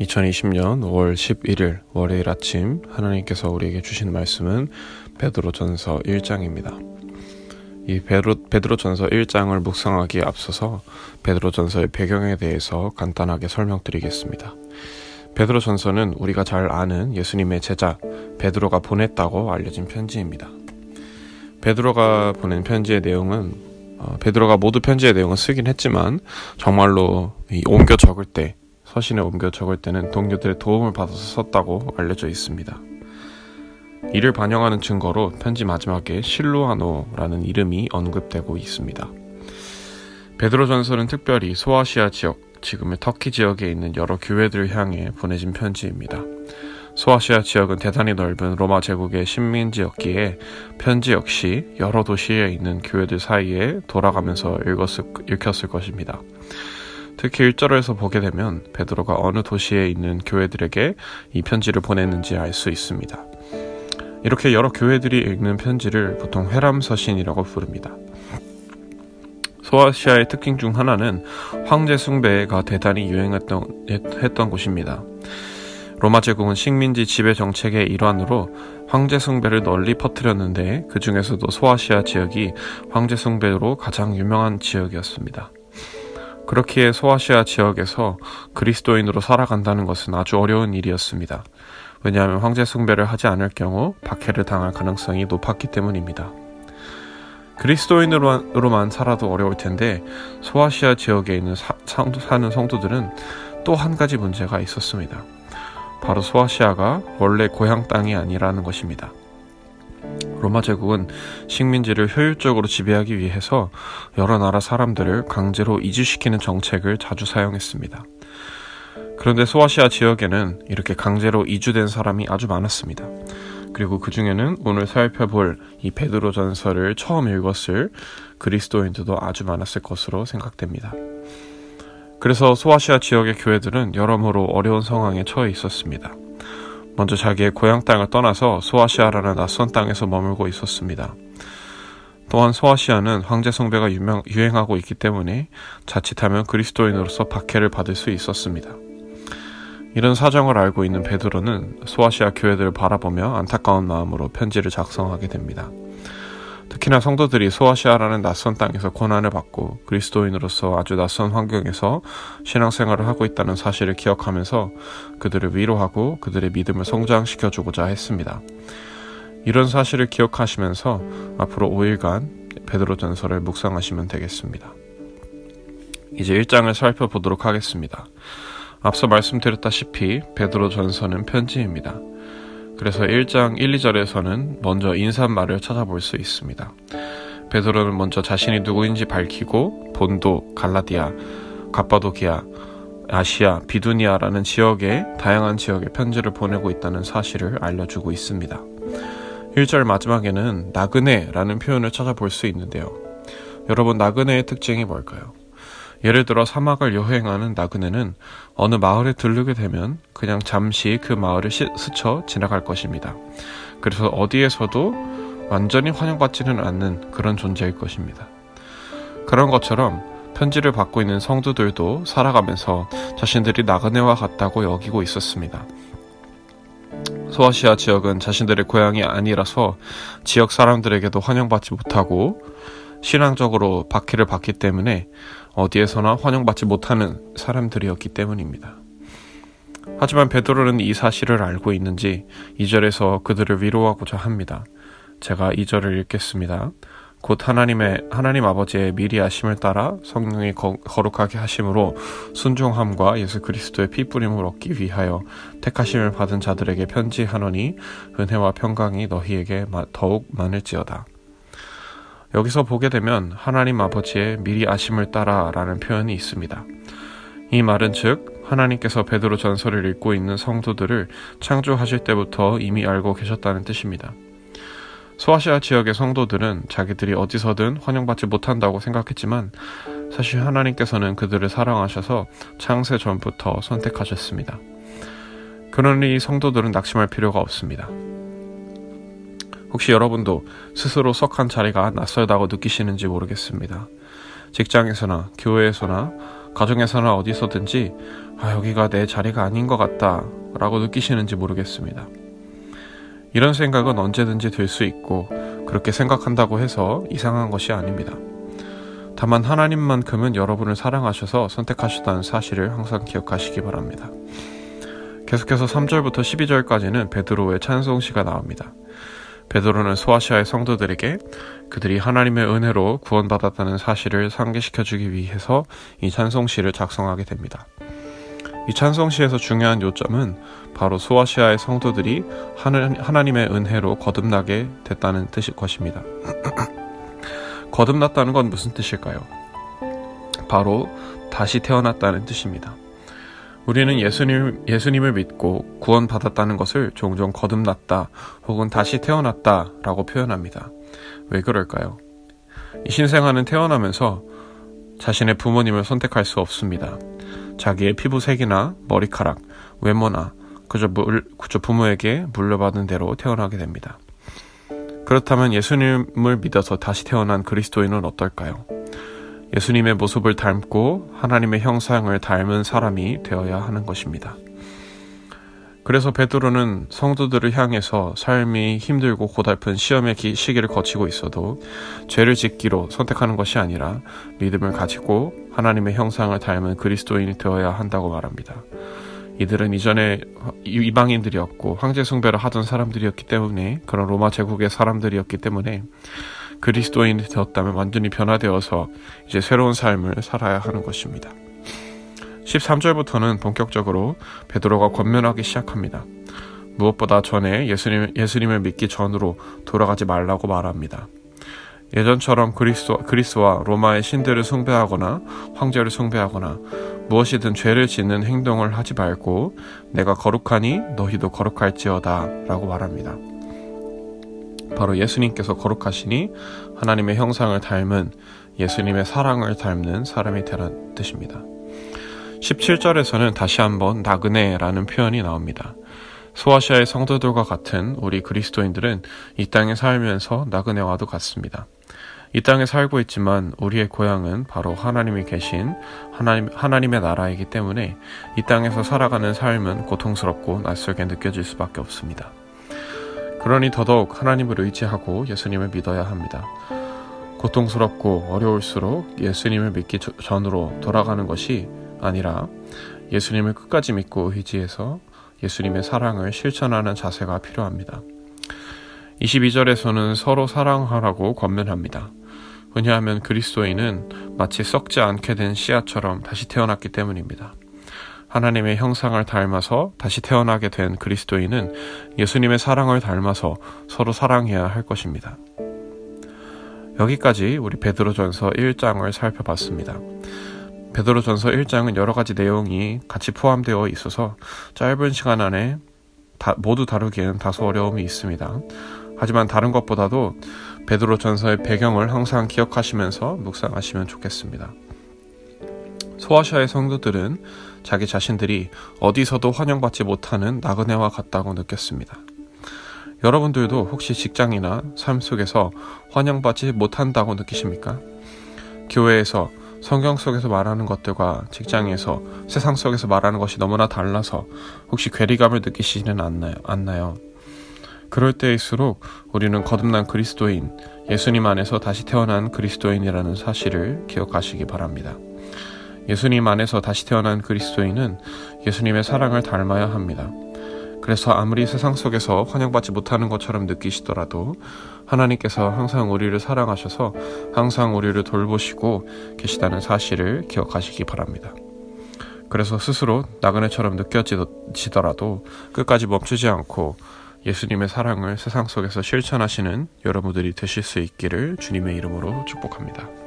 2020년 5월 11일 월요일 아침 하나님께서 우리에게 주신 말씀은 베드로 전서 1장입니다. 이 베드로, 베드로 전서 1장을 묵상하기에 앞서서 베드로 전서의 배경에 대해서 간단하게 설명드리겠습니다. 베드로 전서는 우리가 잘 아는 예수님의 제자 베드로가 보냈다고 알려진 편지입니다. 베드로가 보낸 편지의 내용은 어, 베드로가 모두 편지의 내용을 쓰긴 했지만 정말로 옮겨 적을 때 서신에 옮겨 적을 때는 동료들의 도움을 받아서 썼다고 알려져 있습니다. 이를 반영하는 증거로 편지 마지막에 실루아노라는 이름이 언급되고 있습니다. 베드로 전서는 특별히 소아시아 지역, 지금의 터키 지역에 있는 여러 교회들을 향해 보내진 편지입니다. 소아시아 지역은 대단히 넓은 로마 제국의 식민지였기에 편지 역시 여러 도시에 있는 교회들 사이에 돌아가면서 읽었을, 읽혔을 것입니다. 특히 1절에서 보게 되면 베드로가 어느 도시에 있는 교회들에게 이 편지를 보냈는지 알 수 있습니다. 이렇게 여러 교회들이 읽는 편지를 보통 회람 서신이라고 부릅니다. 소아시아의 특징 중 하나는 황제 숭배가 대단히 유행했던 했던 곳입니다. 로마 제국은 식민지 지배 정책의 일환으로 황제 숭배를 널리 퍼뜨렸는데 그 중에서도 소아시아 지역이 황제 숭배로 가장 유명한 지역이었습니다. 그렇기에 소아시아 지역에서 그리스도인으로 살아간다는 것은 아주 어려운 일이었습니다. 왜냐하면 황제 숭배를 하지 않을 경우 박해를 당할 가능성이 높았기 때문입니다. 그리스도인으로만 살아도 어려울 텐데 소아시아 지역에 있는 사, 사는 성도들은 또 한 가지 문제가 있었습니다. 바로 소아시아가 원래 고향 땅이 아니라는 것입니다. 로마 제국은 식민지를 효율적으로 지배하기 위해서 여러 나라 사람들을 강제로 이주시키는 정책을 자주 사용했습니다. 그런데 소아시아 지역에는 이렇게 강제로 이주된 사람이 아주 많았습니다. 그리고 그 중에는 오늘 살펴볼 이 베드로 전서를 처음 읽었을 그리스도인들도 아주 많았을 것으로 생각됩니다. 그래서 소아시아 지역의 교회들은 여러모로 어려운 상황에 처해 있었습니다. 먼저 자기의 고향 땅을 떠나서 소아시아라는 낯선 땅에서 머물고 있었습니다. 또한 소아시아는 황제 성배가 유명, 유행하고 있기 때문에 자칫하면 그리스도인으로서 박해를 받을 수 있었습니다. 이런 사정을 알고 있는 베드로는 소아시아 교회들을 바라보며 안타까운 마음으로 편지를 작성하게 됩니다. 특히나 성도들이 소아시아라는 낯선 땅에서 고난을 받고 그리스도인으로서 아주 낯선 환경에서 신앙생활을 하고 있다는 사실을 기억하면서 그들을 위로하고 그들의 믿음을 성장시켜 주고자 했습니다. 이런 사실을 기억하시면서 앞으로 5일간 베드로 전서를 묵상하시면 되겠습니다. 이제 1장을 살펴보도록 하겠습니다. 앞서 말씀드렸다시피 베드로 전서는 편지입니다. 그래서 1장 1, 2절에서는 먼저 인사말을 찾아볼 수 있습니다. 베드로는 먼저 자신이 누구인지 밝히고 본도, 갈라디아, 갑바도기아, 아시아, 비두니아라는 지역에 다양한 지역에 편지를 보내고 있다는 사실을 알려주고 있습니다. 1절 마지막에는 나그네라는 표현을 찾아볼 수 있는데요. 여러분 나그네의 특징이 뭘까요? 예를 들어 사막을 여행하는 나그네는 어느 마을에 들르게 되면 그냥 잠시 그 마을을 시, 스쳐 지나갈 것입니다. 그래서 어디에서도 완전히 환영받지는 않는 그런 존재일 것입니다. 그런 것처럼 편지를 받고 있는 성도들도 살아가면서 자신들이 나그네와 같다고 여기고 있었습니다. 소아시아 지역은 자신들의 고향이 아니라서 지역 사람들에게도 환영받지 못하고 신앙적으로 박해를 받기 때문에 어디에서나 환영받지 못하는 사람들이었기 때문입니다. 하지만 베드로는 이 사실을 알고 있는지 2절에서 그들을 위로하고자 합니다. 제가 2절을 읽겠습니다. 곧 하나님의 하나님 아버지의 미리 하심을 따라 성령이 거, 룩하게 하심으로 순종함과 예수 그리스도의 피 뿌림을 얻기 위하여 택하심을 받은 자들에게 편지하노니 은혜와 평강이 너희에게 더욱 많을지어다. 여기서 보게 되면 하나님 아버지의 미리 아심을 따라 라는 표현이 있습니다. 이 말은 즉, 하나님께서 베드로 전설을 읽고 있는 성도들을 창조하실 때부터 이미 알고 계셨다는 뜻입니다. 소아시아 지역의 성도들은 자기들이 어디서든 환영받지 못한다고 생각했지만 사실 하나님께서는 그들을 사랑하셔서 창세 전부터 선택하셨습니다. 그러니 성도들은 낙심할 필요가 없습니다. 혹시 여러분도 스스로 속한 자리가 낯설다고 느끼시는지 모르겠습니다. 직장에서나 교회에서나 가정에서나 어디서든지 아, 여기가 내 자리가 아닌 것 같다 라고 느끼시는지 모르겠습니다. 이런 생각은 언제든지 들 수 있고 그렇게 생각한다고 해서 이상한 것이 아닙니다. 다만 하나님만큼은 여러분을 사랑하셔서 선택하셨다는 사실을 항상 기억하시기 바랍니다. 계속해서 3절부터 12절까지는 베드로의 찬송시가 나옵니다. 베드로는 소아시아의 성도들에게 그들이 하나님의 은혜로 구원받았다는 사실을 상기시켜 주기 위해서 이 찬송시를 작성하게 됩니다. 이 찬송시에서 중요한 요점은 바로 소아시아의 성도들이 하나님의 은혜로 거듭나게 됐다는 뜻일 것입니다. 거듭났다는 건 무슨 뜻일까요? 바로 다시 태어났다는 뜻입니다. 우리는 예수님, 예수님을 믿고 구원받았다는 것을 종종 거듭났다 혹은 다시 태어났다 라고 표현합니다. 왜 그럴까요? 이 신생아는 태어나면서 자신의 부모님을 선택할 수 없습니다. 자기의 피부색이나 머리카락, 외모나 그저, 물, 그저 부모에게 물려받은 대로 태어나게 됩니다. 그렇다면 예수님을 믿어서 다시 태어난 그리스도인은 어떨까요? 예수님의 모습을 닮고 하나님의 형상을 닮은 사람이 되어야 하는 것입니다. 그래서 베드로는 성도들을 향해서 삶이 힘들고 고달픈 시험의 시기를 거치고 있어도 죄를 짓기로 선택하는 것이 아니라 믿음을 가지고 하나님의 형상을 닮은 그리스도인이 되어야 한다고 말합니다. 이들은 이전에 이방인들이었고 황제 숭배를 하던 사람들이었기 때문에 그런 로마 제국의 사람들이었기 때문에 그리스도인이 되었다면 완전히 변화되어서 이제 새로운 삶을 살아야 하는 것입니다. 13절부터는 본격적으로 베드로가 권면하기 시작합니다. 무엇보다 전에 예수님, 예수님을 믿기 전으로 돌아가지 말라고 말합니다. 예전처럼 그리스도, 그리스와 로마의 신들을 숭배하거나 황제를 숭배하거나 무엇이든 죄를 짓는 행동을 하지 말고 내가 거룩하니 너희도 거룩할지어다 라고 말합니다. 바로 예수님께서 거룩하시니 하나님의 형상을 닮은 예수님의 사랑을 닮는 사람이 되라는 뜻입니다. 17절에서는 다시 한번 나그네라는 표현이 나옵니다. 소아시아의 성도들과 같은 우리 그리스도인들은 이 땅에 살면서 나그네와도 같습니다. 이 땅에 살고 있지만 우리의 고향은 바로 하나님이 계신 하나님, 하나님의 나라이기 때문에 이 땅에서 살아가는 삶은 고통스럽고 낯설게 느껴질 수밖에 없습니다. 그러니 더더욱 하나님을 의지하고 예수님을 믿어야 합니다. 고통스럽고 어려울수록 예수님을 믿기 전으로 돌아가는 것이 아니라 예수님을 끝까지 믿고 의지해서 예수님의 사랑을 실천하는 자세가 필요합니다. 22절에서는 서로 사랑하라고 권면합니다. 왜냐하면 그리스도인은 마치 썩지 않게 된 씨앗처럼 다시 태어났기 때문입니다. 하나님의 형상을 닮아서 다시 태어나게 된 그리스도인은 예수님의 사랑을 닮아서 서로 사랑해야 할 것입니다. 여기까지 우리 베드로전서 1장을 살펴봤습니다. 베드로전서 1장은 여러 가지 내용이 같이 포함되어 있어서 짧은 시간 안에 다, 모두 다루기에는 다소 어려움이 있습니다. 하지만 다른 것보다도 베드로 전서의 배경을 항상 기억하시면서 묵상하시면 좋겠습니다. 소아시아의 성도들은 자기 자신들이 어디서도 환영받지 못하는 나그네와 같다고 느꼈습니다. 여러분들도 혹시 직장이나 삶 속에서 환영받지 못한다고 느끼십니까? 교회에서 성경 속에서 말하는 것들과 직장에서 세상 속에서 말하는 것이 너무나 달라서 혹시 괴리감을 느끼시지는 않나요? 않나요? 그럴 때일수록 우리는 거듭난 그리스도인, 예수님 안에서 다시 태어난 그리스도인이라는 사실을 기억하시기 바랍니다. 예수님 안에서 다시 태어난 그리스도인은 예수님의 사랑을 닮아야 합니다. 그래서 아무리 세상 속에서 환영받지 못하는 것처럼 느끼시더라도 하나님께서 항상 우리를 사랑하셔서 항상 우리를 돌보시고 계시다는 사실을 기억하시기 바랍니다. 그래서 스스로 나그네처럼 느껴지더라도 끝까지 멈추지 않고 예수님의 사랑을 세상 속에서 실천하시는 여러분들이 되실 수 있기를 주님의 이름으로 축복합니다.